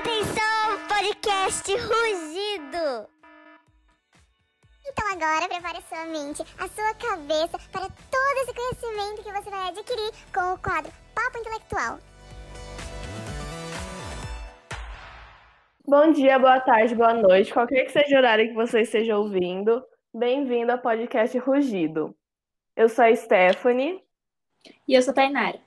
Atenção, podcast Rugido! Então agora prepare sua mente, a sua cabeça para todo esse conhecimento que você vai adquirir com o quadro Papo Intelectual. Bom dia, boa tarde, boa noite, qualquer que seja o horário que você esteja ouvindo, bem-vindo ao podcast Rugido. Eu sou a Stephanie. E eu sou a Tainara.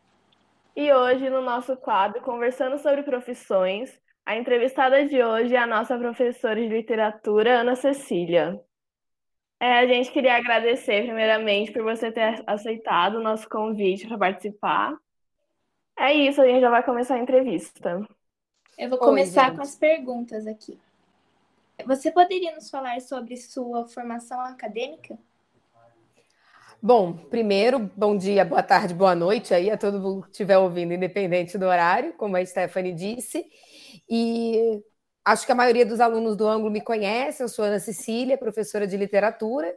E hoje, no nosso quadro Conversando sobre Profissões, a entrevistada de hoje é a nossa professora de literatura, Ana Cecília. É, a gente queria agradecer, primeiramente, por você ter aceitado o nosso convite para participar. É isso, a gente já vai começar a entrevista. Eu vou começar Oi, com as perguntas aqui. Você poderia nos falar sobre sua formação acadêmica? Bom, primeiro, bom dia, boa tarde, boa noite aí a todo mundo que estiver ouvindo, independente do horário, como a Stephanie disse. E acho que a maioria dos alunos do ângulo me conhece, eu sou Ana Cecília, professora de literatura,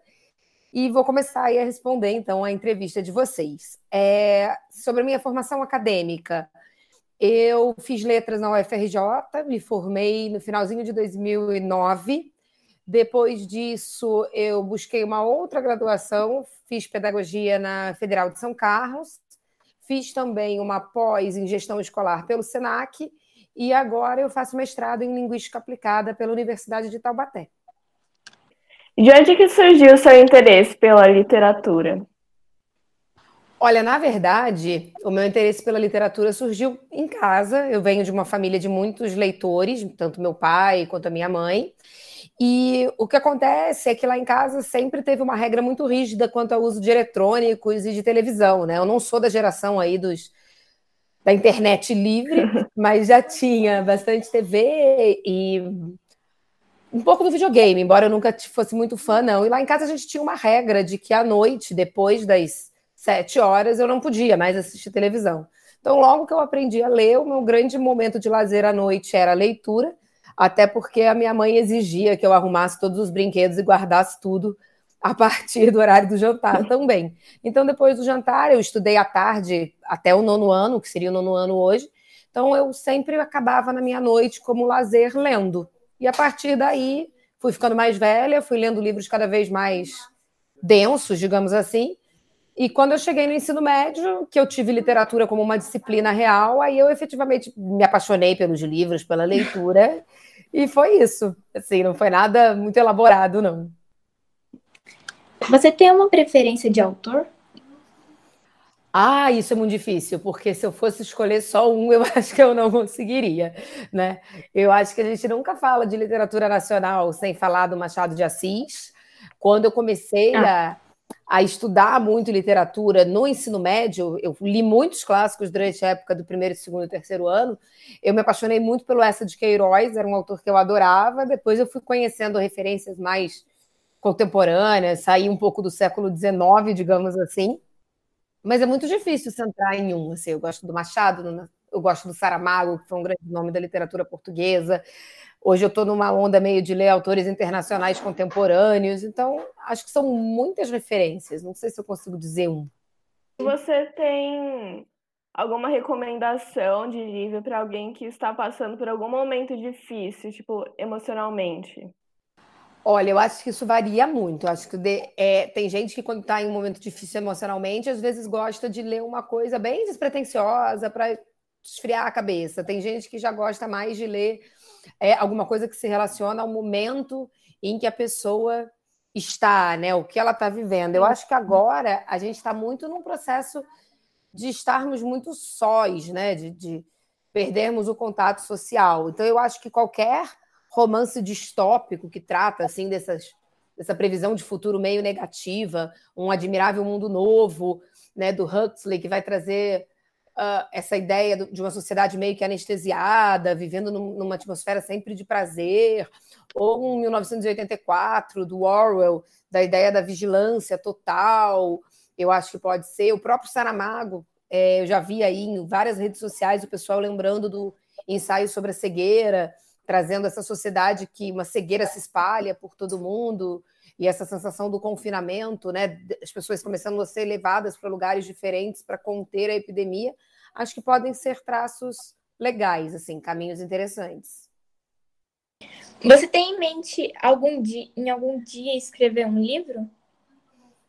e vou começar a responder então a entrevista de vocês. É, sobre a minha formação acadêmica, eu fiz letras na UFRJ, me formei no finalzinho de 2009 depois disso, eu busquei uma outra graduação, fiz pedagogia na Federal de São Carlos, fiz também uma pós em gestão escolar pelo SENAC e agora eu faço mestrado em linguística aplicada pela Universidade de Taubaté. De onde que surgiu o seu interesse pela literatura? Olha, na verdade, o meu interesse pela literatura surgiu em casa. Eu venho de uma família de muitos leitores, tanto meu pai quanto a minha mãe. E o que acontece é que lá em casa sempre teve uma regra muito rígida quanto ao uso de eletrônicos e de televisão, né? Eu não sou da geração aí dos da internet livre, mas já tinha bastante TV e um pouco do videogame, embora eu nunca fosse muito fã, não. E lá em casa a gente tinha uma regra de que à noite, depois das sete horas, eu não podia mais assistir televisão. Então, logo que eu aprendi a ler, o meu grande momento de lazer à noite era a leitura até porque a minha mãe exigia que eu arrumasse todos os brinquedos e guardasse tudo a partir do horário do jantar também. Então, depois do jantar, eu estudei à tarde até o nono ano, que seria o nono ano hoje. Então, eu sempre acabava na minha noite como lazer lendo. E a partir daí, fui ficando mais velha, fui lendo livros cada vez mais densos, digamos assim. E quando eu cheguei no ensino médio, que eu tive literatura como uma disciplina real, aí eu efetivamente me apaixonei pelos livros, pela leitura. E foi isso. Assim, não foi nada muito elaborado, não. Você tem uma preferência de autor? Ah, isso é muito difícil, porque se eu fosse escolher só um, eu acho que eu não conseguiria, né? Eu acho que a gente nunca fala de literatura nacional sem falar do Machado de Assis. Quando eu comecei ah. a a estudar muito literatura no ensino médio, eu li muitos clássicos durante a época do primeiro, segundo e terceiro ano. Eu me apaixonei muito pelo Essa de Queiroz, era um autor que eu adorava. Depois eu fui conhecendo referências mais contemporâneas, saí um pouco do século XIX, digamos assim. Mas é muito difícil centrar em um. Assim, eu gosto do Machado, eu gosto do Saramago, que foi um grande nome da literatura portuguesa. Hoje eu estou numa onda meio de ler autores internacionais contemporâneos, então acho que são muitas referências. Não sei se eu consigo dizer um. Você tem alguma recomendação de livro para alguém que está passando por algum momento difícil, tipo, emocionalmente? Olha, eu acho que isso varia muito. Eu acho que é, tem gente que, quando está em um momento difícil emocionalmente, às vezes gosta de ler uma coisa bem despretensiosa para esfriar a cabeça. Tem gente que já gosta mais de ler é, alguma coisa que se relaciona ao momento em que a pessoa está, né? O que ela está vivendo. Eu acho que agora a gente está muito num processo de estarmos muito sós, né? De, de perdermos o contato social. Então, eu acho que qualquer romance distópico que trata assim dessas dessa previsão de futuro meio negativa, um admirável mundo novo, né, do Huxley que vai trazer uh, essa ideia de uma sociedade meio que anestesiada, vivendo num, numa atmosfera sempre de prazer, ou um 1984 do Orwell, da ideia da vigilância total, eu acho que pode ser. O próprio Saramago, é, eu já vi aí em várias redes sociais o pessoal lembrando do ensaio sobre a cegueira, trazendo essa sociedade que uma cegueira se espalha por todo mundo e essa sensação do confinamento, né, as pessoas começando a ser levadas para lugares diferentes para conter a epidemia, acho que podem ser traços legais, assim, caminhos interessantes. Você tem em mente algum dia, em algum dia escrever um livro?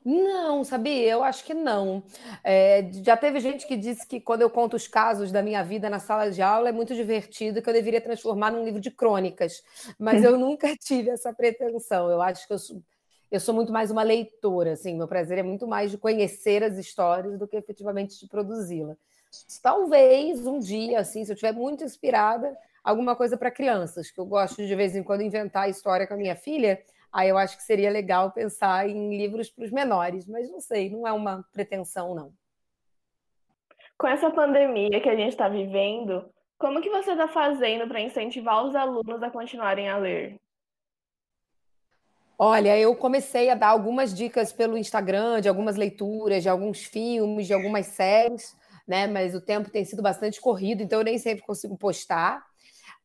Não, sabia? Eu acho que não. É, já teve gente que disse que quando eu conto os casos da minha vida na sala de aula é muito divertido, que eu deveria transformar num livro de crônicas, mas eu nunca tive essa pretensão. Eu acho que eu sou, eu sou muito mais uma leitora, assim, meu prazer é muito mais de conhecer as histórias do que efetivamente de produzi-la. Talvez um dia, assim, se eu estiver muito inspirada, alguma coisa para crianças, que eu gosto de, de vez em quando inventar história com a minha filha Aí eu acho que seria legal pensar em livros para os menores, mas não sei, não é uma pretensão, não. Com essa pandemia que a gente está vivendo, como que você está fazendo para incentivar os alunos a continuarem a ler? Olha, eu comecei a dar algumas dicas pelo Instagram de algumas leituras, de alguns filmes, de algumas séries, né? Mas o tempo tem sido bastante corrido, então eu nem sempre consigo postar.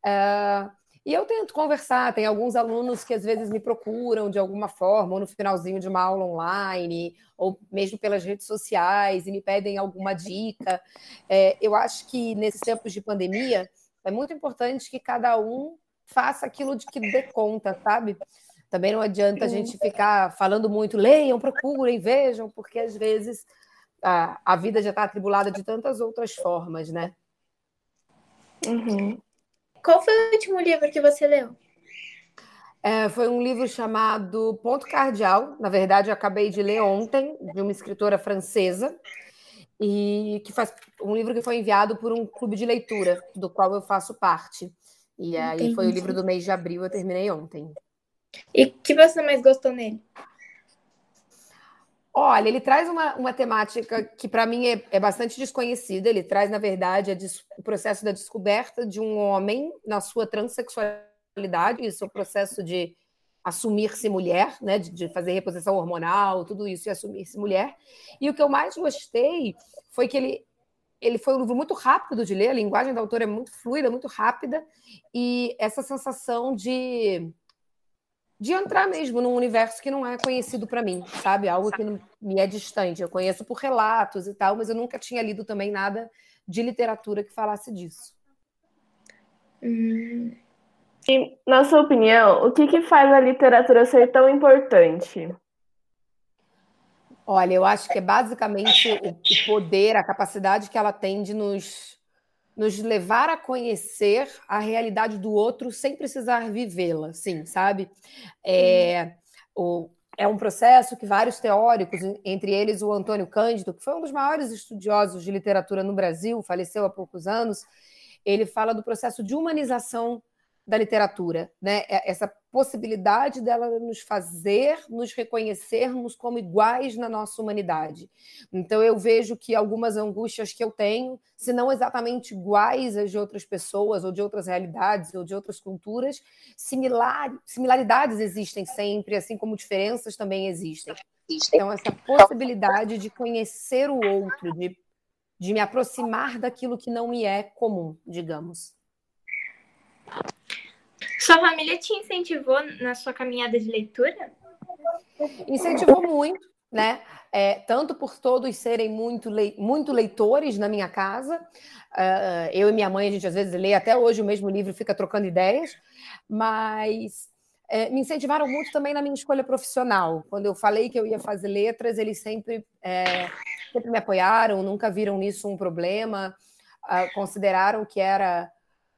Uh, e eu tento conversar, tem alguns alunos que às vezes me procuram de alguma forma, ou no finalzinho de uma aula online, ou mesmo pelas redes sociais, e me pedem alguma dica. É, eu acho que nesses tempos de pandemia é muito importante que cada um faça aquilo de que dê conta, sabe? Também não adianta a gente ficar falando muito, leiam, procurem, vejam, porque às vezes a, a vida já está atribulada de tantas outras formas, né? Uhum. Qual foi o último livro que você leu? É, foi um livro chamado Ponto Cardial. Na verdade, eu acabei de ler ontem, de uma escritora francesa, e que faz um livro que foi enviado por um clube de leitura, do qual eu faço parte. E aí Entendi. foi o livro do mês de abril, eu terminei ontem. E o que você mais gostou nele? Olha, ele traz uma, uma temática que para mim é, é, bastante desconhecida. Ele traz, na verdade, o processo da descoberta de um homem na sua transexualidade, é o processo de assumir-se mulher, né, de, de, fazer reposição hormonal, tudo isso e assumir-se mulher. E o que eu mais gostei foi que ele ele foi um livro muito rápido de ler, a linguagem da autora é muito fluida, muito rápida, e essa sensação de de entrar mesmo num universo que não é conhecido para mim, sabe? Algo que não me é distante. Eu conheço por relatos e tal, mas eu nunca tinha lido também nada de literatura que falasse disso. Hum. E, na sua opinião, o que, que faz a literatura ser tão importante? Olha, eu acho que é basicamente o poder, a capacidade que ela tem de nos nos levar a conhecer a realidade do outro sem precisar vivê-la, sim, sabe? É, o, é um processo que vários teóricos, entre eles o Antônio Cândido, que foi um dos maiores estudiosos de literatura no Brasil, faleceu há poucos anos, ele fala do processo de humanização da literatura, né? É, essa possibilidade dela nos fazer nos reconhecermos como iguais na nossa humanidade. Então eu vejo que algumas angústias que eu tenho, se não exatamente iguais às de outras pessoas ou de outras realidades ou de outras culturas, similar, similaridades existem sempre, assim como diferenças também existem. Então essa possibilidade de conhecer o outro, de, de me aproximar daquilo que não me é comum, digamos. Sua família te incentivou na sua caminhada de leitura? Incentivou muito, né? É, tanto por todos serem muito, le muito leitores na minha casa. Uh, eu e minha mãe, a gente às vezes lê até hoje o mesmo livro, fica trocando ideias, mas é, me incentivaram muito também na minha escolha profissional. Quando eu falei que eu ia fazer letras, eles sempre, é, sempre me apoiaram, nunca viram nisso um problema, uh, consideraram que era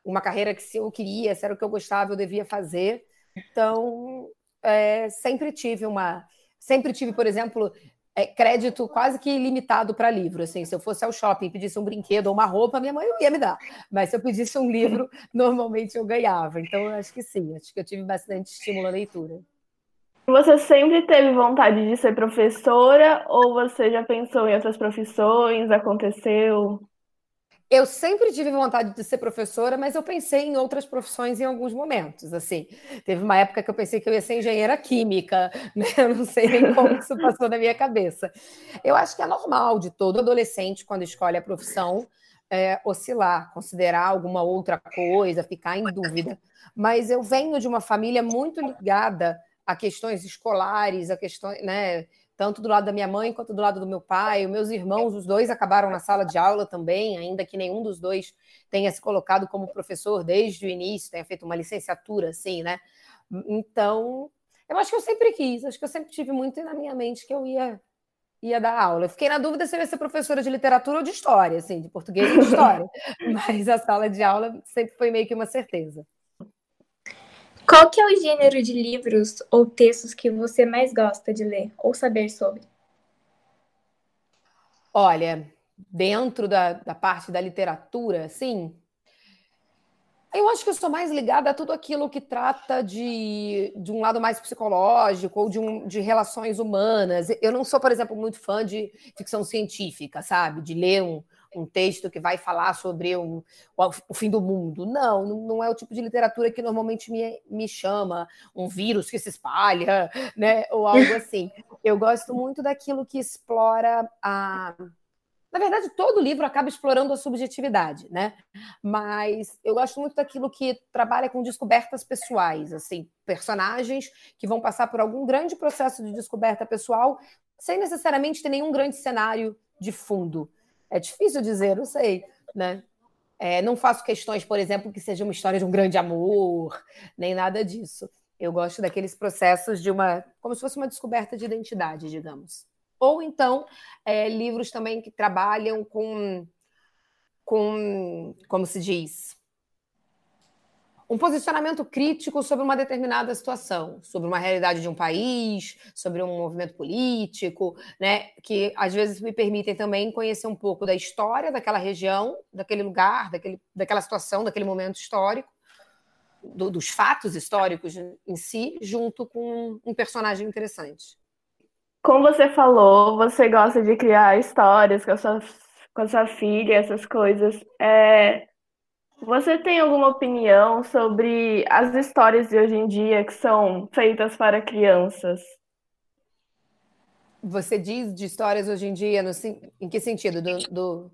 uma carreira que se eu queria, se era o que eu gostava, eu devia fazer. Então, é, sempre tive uma. Sempre tive, por exemplo, é, crédito quase que ilimitado para livro. Assim, se eu fosse ao shopping e pedisse um brinquedo ou uma roupa, minha mãe ia me dar. Mas se eu pedisse um livro, normalmente eu ganhava. Então, acho que sim, acho que eu tive bastante estímulo à leitura. Você sempre teve vontade de ser professora ou você já pensou em outras profissões? Aconteceu? Eu sempre tive vontade de ser professora, mas eu pensei em outras profissões em alguns momentos. Assim, teve uma época que eu pensei que eu ia ser engenheira química, né? Eu não sei nem como isso passou na minha cabeça. Eu acho que é normal de todo adolescente, quando escolhe a profissão, é, oscilar, considerar alguma outra coisa, ficar em dúvida. Mas eu venho de uma família muito ligada a questões escolares, a questões, né? Tanto do lado da minha mãe quanto do lado do meu pai. Os meus irmãos, os dois acabaram na sala de aula também, ainda que nenhum dos dois tenha se colocado como professor desde o início, tenha feito uma licenciatura, assim, né? Então, eu acho que eu sempre quis, acho que eu sempre tive muito na minha mente que eu ia ia dar aula. Eu fiquei na dúvida se eu ia ser professora de literatura ou de história, assim, de português e de história. Mas a sala de aula sempre foi meio que uma certeza. Qual que é o gênero de livros ou textos que você mais gosta de ler ou saber sobre? Olha, dentro da, da parte da literatura, sim, eu acho que eu sou mais ligada a tudo aquilo que trata de, de um lado mais psicológico ou de, um, de relações humanas. Eu não sou, por exemplo, muito fã de ficção científica, sabe? De ler um, um texto que vai falar sobre um, o, o, fim do mundo. Não, não é o tipo de literatura que normalmente me, me chama, um vírus que se espalha, né? Ou algo assim. Eu gosto muito daquilo que explora a na verdade, todo livro acaba explorando a subjetividade, né? Mas eu gosto muito daquilo que trabalha com descobertas pessoais, assim, personagens que vão passar por algum grande processo de descoberta pessoal, sem necessariamente ter nenhum grande cenário de fundo. É difícil dizer, não sei, né? É, não faço questões, por exemplo, que seja uma história de um grande amor, nem nada disso. Eu gosto daqueles processos de uma. como se fosse uma descoberta de identidade, digamos. Ou então, é, livros também que trabalham com, com, como se diz, um posicionamento crítico sobre uma determinada situação, sobre uma realidade de um país, sobre um movimento político, né, que às vezes me permitem também conhecer um pouco da história daquela região, daquele lugar, daquele, daquela situação, daquele momento histórico, do, dos fatos históricos em si, junto com um personagem interessante. Como você falou, você gosta de criar histórias com a sua, com a sua filha, essas coisas. É, você tem alguma opinião sobre as histórias de hoje em dia que são feitas para crianças? Você diz de histórias hoje em dia, no, em que sentido? Do, do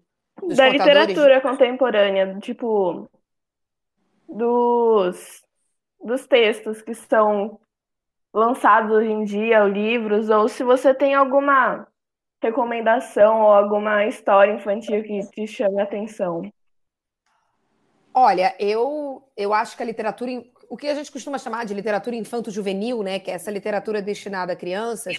da literatura contemporânea, tipo, dos, dos textos que são lançados hoje em dia, livros, ou se você tem alguma recomendação ou alguma história infantil que te chame a atenção. Olha, eu, eu acho que a literatura, o que a gente costuma chamar de literatura infanto-juvenil, né, que é essa literatura destinada a crianças,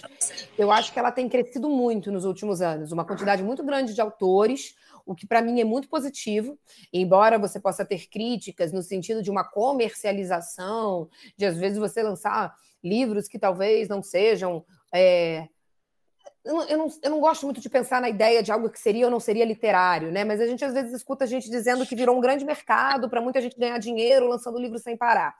eu acho que ela tem crescido muito nos últimos anos. Uma quantidade muito grande de autores, o que para mim é muito positivo, embora você possa ter críticas no sentido de uma comercialização, de às vezes você lançar livros que talvez não sejam. É... Eu, não, eu, não, eu não gosto muito de pensar na ideia de algo que seria ou não seria literário, né? Mas a gente às vezes escuta gente dizendo que virou um grande mercado para muita gente ganhar dinheiro lançando livros sem parar.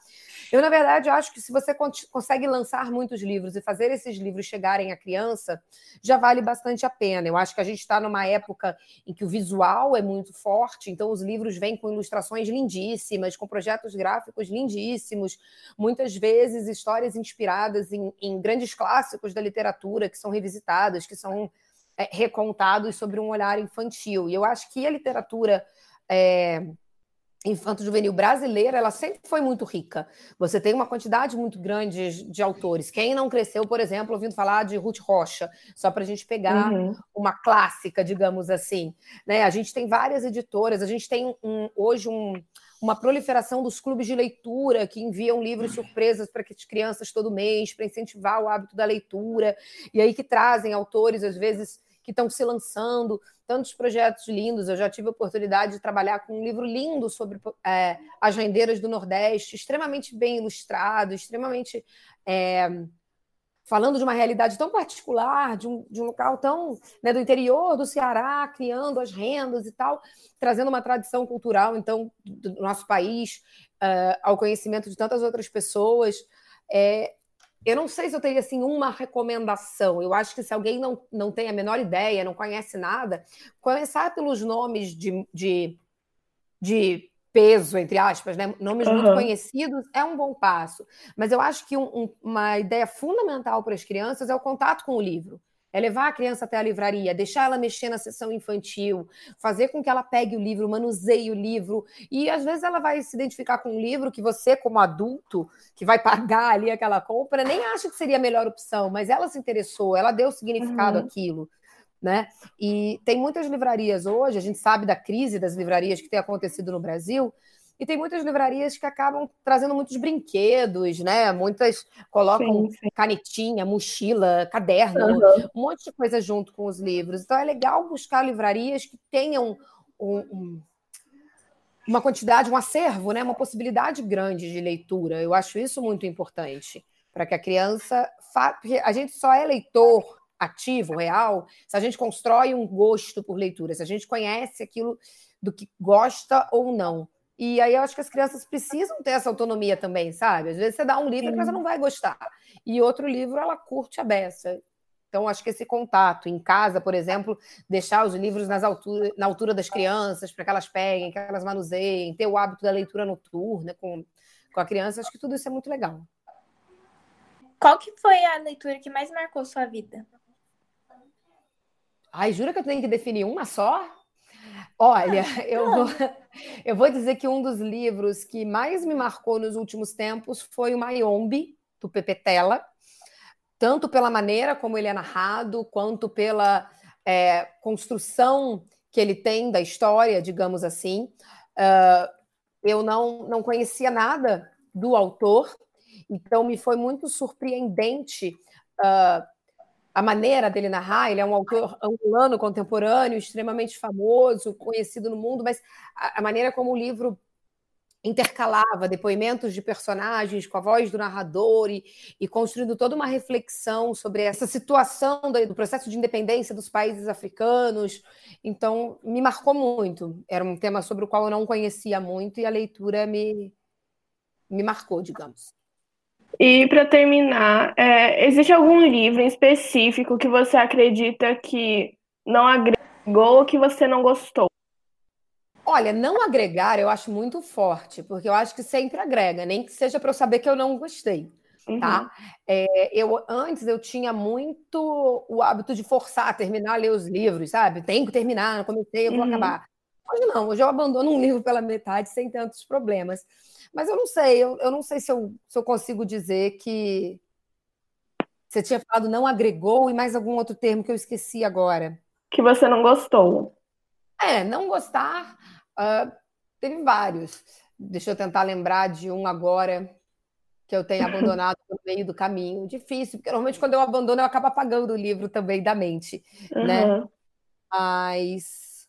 Eu, na verdade, acho que se você consegue lançar muitos livros e fazer esses livros chegarem à criança, já vale bastante a pena. Eu acho que a gente está numa época em que o visual é muito forte, então os livros vêm com ilustrações lindíssimas, com projetos gráficos lindíssimos, muitas vezes histórias inspiradas em, em grandes clássicos da literatura que são que são é, recontados sobre um olhar infantil. E eu acho que a literatura. É, infanto-juvenil brasileira, ela sempre foi muito rica. Você tem uma quantidade muito grande de autores. Quem não cresceu, por exemplo, ouvindo falar de Ruth Rocha, só para a gente pegar uhum. uma clássica, digamos assim. Né? A gente tem várias editoras, a gente tem um, hoje um, uma proliferação dos clubes de leitura que enviam livros surpresas para as crianças todo mês, para incentivar o hábito da leitura, e aí que trazem autores, às vezes, que estão se lançando tantos projetos lindos. Eu já tive a oportunidade de trabalhar com um livro lindo sobre é, as rendeiras do Nordeste, extremamente bem ilustrado, extremamente. É, falando de uma realidade tão particular, de um, de um local tão né, do interior do Ceará, criando as rendas e tal, trazendo uma tradição cultural, então, do nosso país uh, ao conhecimento de tantas outras pessoas. É, eu não sei se eu teria assim uma recomendação. Eu acho que se alguém não, não tem a menor ideia, não conhece nada, começar pelos nomes de, de, de peso, entre aspas, né? nomes uhum. muito conhecidos, é um bom passo. Mas eu acho que um, um, uma ideia fundamental para as crianças é o contato com o livro. É levar a criança até a livraria, deixar ela mexer na sessão infantil, fazer com que ela pegue o livro, manuseie o livro. E às vezes ela vai se identificar com um livro que você, como adulto, que vai pagar ali aquela compra, nem acha que seria a melhor opção, mas ela se interessou, ela deu significado uhum. àquilo. Né? E tem muitas livrarias hoje, a gente sabe da crise das livrarias que tem acontecido no Brasil, e tem muitas livrarias que acabam trazendo muitos brinquedos, né? Muitas colocam sim, sim. canetinha, mochila, caderno, uhum. um monte de coisa junto com os livros. Então é legal buscar livrarias que tenham um, um, uma quantidade, um acervo, né? Uma possibilidade grande de leitura. Eu acho isso muito importante para que a criança, fa... porque a gente só é leitor ativo, real, se a gente constrói um gosto por leitura, se a gente conhece aquilo do que gosta ou não. E aí eu acho que as crianças precisam ter essa autonomia também, sabe? Às vezes você dá um livro, Sim. a criança não vai gostar. E outro livro, ela curte a beça. Então, acho que esse contato em casa, por exemplo, deixar os livros nas altura, na altura das crianças, para que elas peguem, que elas manuseiem, ter o hábito da leitura noturna com, com a criança, acho que tudo isso é muito legal. Qual que foi a leitura que mais marcou sua vida? Ai, jura que eu tenho que definir uma só? Olha, eu vou, eu vou dizer que um dos livros que mais me marcou nos últimos tempos foi o Mayombe, do Pepe Tela, tanto pela maneira como ele é narrado, quanto pela é, construção que ele tem da história, digamos assim. Uh, eu não, não conhecia nada do autor, então me foi muito surpreendente uh, a maneira dele narrar, ele é um autor angolano contemporâneo, extremamente famoso, conhecido no mundo, mas a, a, maneira como o livro intercalava depoimentos de personagens com a voz do narrador e, e construindo toda uma reflexão sobre essa situação do, do, processo de independência dos países africanos. Então, me marcou muito. Era um tema sobre o qual eu não conhecia muito e a leitura me, me marcou, digamos. E para terminar, é, existe algum livro em específico que você acredita que não agregou ou que você não gostou? Olha, não agregar eu acho muito forte, porque eu acho que sempre agrega, nem que seja para eu saber que eu não gostei. Tá? Uhum. Tá? É, eu antes eu tinha muito o hábito de forçar a terminar a ler os livros, sabe? Tenho que terminar, não comecei, eu vou uhum. acabar. Hoje não, hoje eu abandono um livro pela metade sem tantos problemas. Mas eu não sei, eu, eu não sei se eu, se eu consigo dizer que você tinha falado não agregou e mais algum outro termo que eu esqueci agora. Que você não gostou. É, não gostar, uh, teve vários. Deixa eu tentar lembrar de um agora que eu tenho abandonado no meio do caminho. Difícil, porque normalmente quando eu abandono eu acabo apagando o livro também da mente, uhum. né? Mas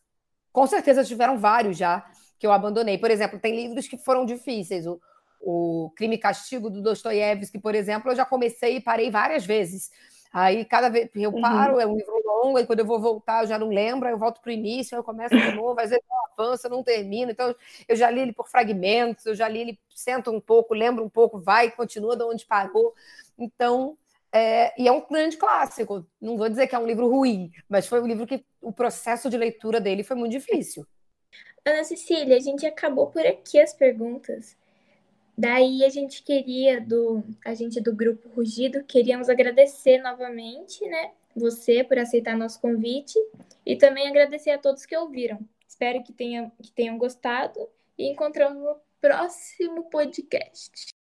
com certeza tiveram vários já que eu abandonei. Por exemplo, tem livros que foram difíceis. O, o Crime e Castigo do Dostoiévski, por exemplo, eu já comecei e parei várias vezes. Aí, cada vez que eu uhum. paro, uhum. é um livro longo, e quando eu vou voltar, eu já não lembro, aí eu volto para o início, eu começo de novo, às vezes eu avanço, eu não termino. Então, eu já li ele por fragmentos, eu já li ele, sento um pouco, lembro um pouco, vai, continua de onde parou. Então, é, e é um grande clássico. Não vou dizer que é um livro ruim, mas foi um livro que o processo de leitura dele foi muito difícil. Ana Cecília, a gente acabou por aqui as perguntas. Daí a gente queria do a gente do grupo Rugido queríamos agradecer novamente, né, você por aceitar nosso convite e também agradecer a todos que ouviram. Espero que tenham que tenham gostado e encontramos no próximo podcast.